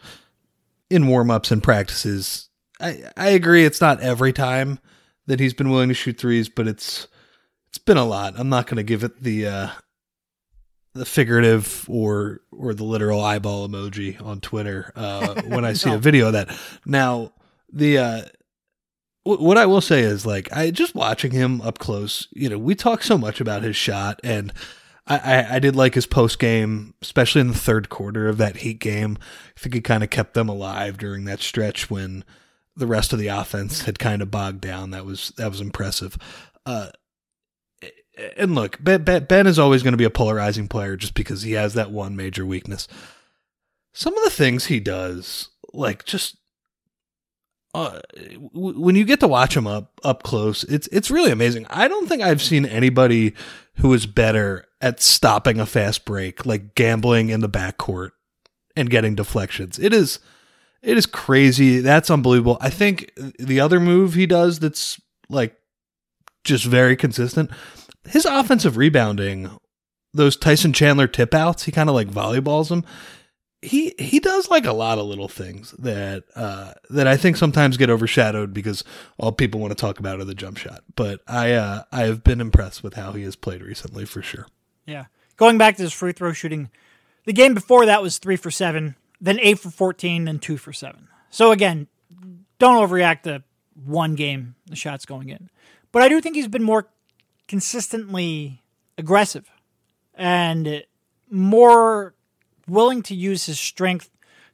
in warm ups and practices. I I agree. It's not every time that he's been willing to shoot threes, but it's it's been a lot. I'm not going to give it the uh, the figurative or or the literal eyeball emoji on Twitter uh, when I see No. a video of that. Now the uh, wh- what I will say is like I just watching him up close. You know, we talk so much about his shot, and I I, did like his post game, especially in the third quarter of that Heat game. I think he kind of kept them alive during that stretch when the rest of the offense had kind of bogged down. That was that was impressive. Uh, and look, Ben, Ben, is always going to be a polarizing player just because he has that one major weakness. Some of the things he does, like just uh, when you get to watch him up up close, it's it's really amazing. I don't think I've seen anybody who is better at stopping a fast break, like gambling in the backcourt and getting deflections. It is it is crazy. That's unbelievable. I think the other move he does that's like just very consistent. His offensive rebounding, those Tyson Chandler tip outs, he kind of like volleyballs them he he does like a lot of little things that uh that I think sometimes get overshadowed because all people want to talk about are the jump shot. But I uh I have been impressed with how he has played recently for sure. Yeah. Going back to his free throw shooting, the game before that was three for seven, then eight for 14, then two for seven. So again, don't overreact to one game, the shots going in. But I do think he's been more consistently aggressive and more willing to use his strength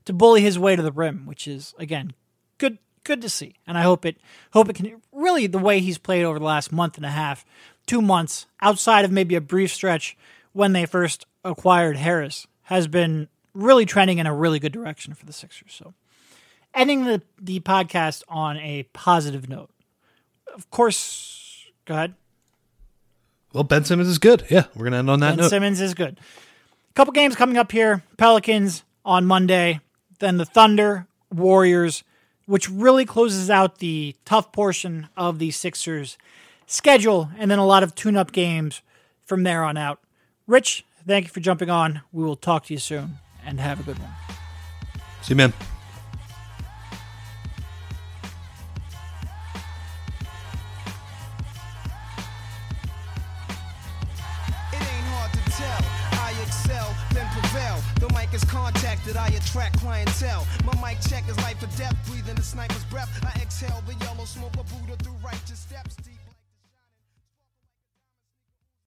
to bully his way to the rim, which is again good good to see. And I hope it hope it can really the way he's played over the last month and a half, two months, outside of maybe a brief stretch when they first acquired Harris, has been really trending in a really good direction for the Sixers. So ending the, the podcast on a positive note. Of course go ahead. Well, Ben Simmons is good. Yeah, we're gonna end on that Ben note. Simmons is good. Couple games coming up here. Pelicans on Monday, then the Thunder, Warriors, which really closes out the tough portion of the Sixers schedule, and then a lot of tune-up games from there on out. Rich, thank you for jumping on. We will talk to you soon, and have a good one. See you, man. Is contacted, I attract clientele. My mic check is life or death, breathing the sniper's breath. I exhale the yellow smoke of Buddha through righteous steps.